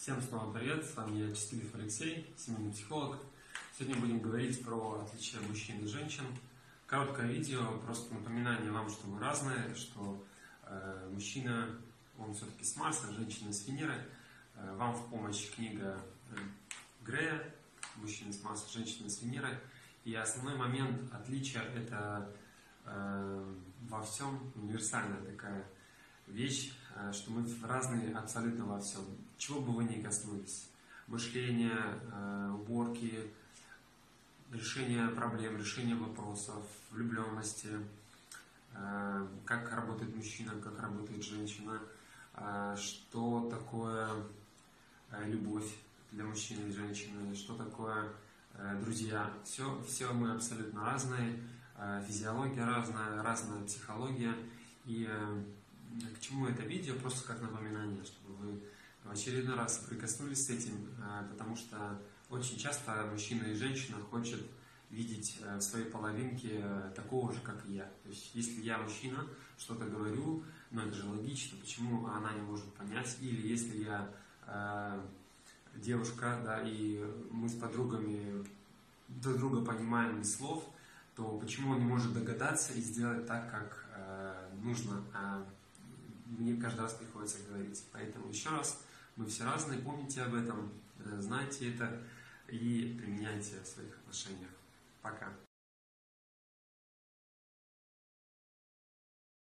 Всем снова привет, с вами я Чистилев Алексей, семейный психолог. Сегодня будем говорить про отличия мужчин и женщин. Короткое видео, просто напоминание вам, что мы разные, что э, мужчина, он все-таки с Марса, женщина с Венеры. Э, вам в помощь книга э, Грея «Мужчина с Марса, женщина с Венеры». И основной момент отличия – это э, во всем универсальная такая вещь, э, что мы разные абсолютно во всем. Чего бы вы ни коснулись. Мышление, э, уборки, решение проблем, решение вопросов, влюбленности, э, как работает мужчина, как работает женщина, что такое любовь для мужчины и женщины, что такое друзья. Все, все мы абсолютно разные, физиология разная, разная психология. И к чему это видео? Просто как напоминание, чтобы вы в очередной раз прикоснулись с этим, э, потому что очень часто мужчина и женщина хочет видеть э, в своей половинке э, такого же, как и я. То есть, если я мужчина, что-то говорю, но это же логично, почему она не может понять, или если я э, девушка, да, и мы с подругами друг друга понимаем без слов, то почему он не может догадаться и сделать так, как э, нужно, а мне каждый раз приходится говорить. Поэтому еще раз, мы все разные, помните об этом, э, знайте это и применяйте в своих отношениях. Пока.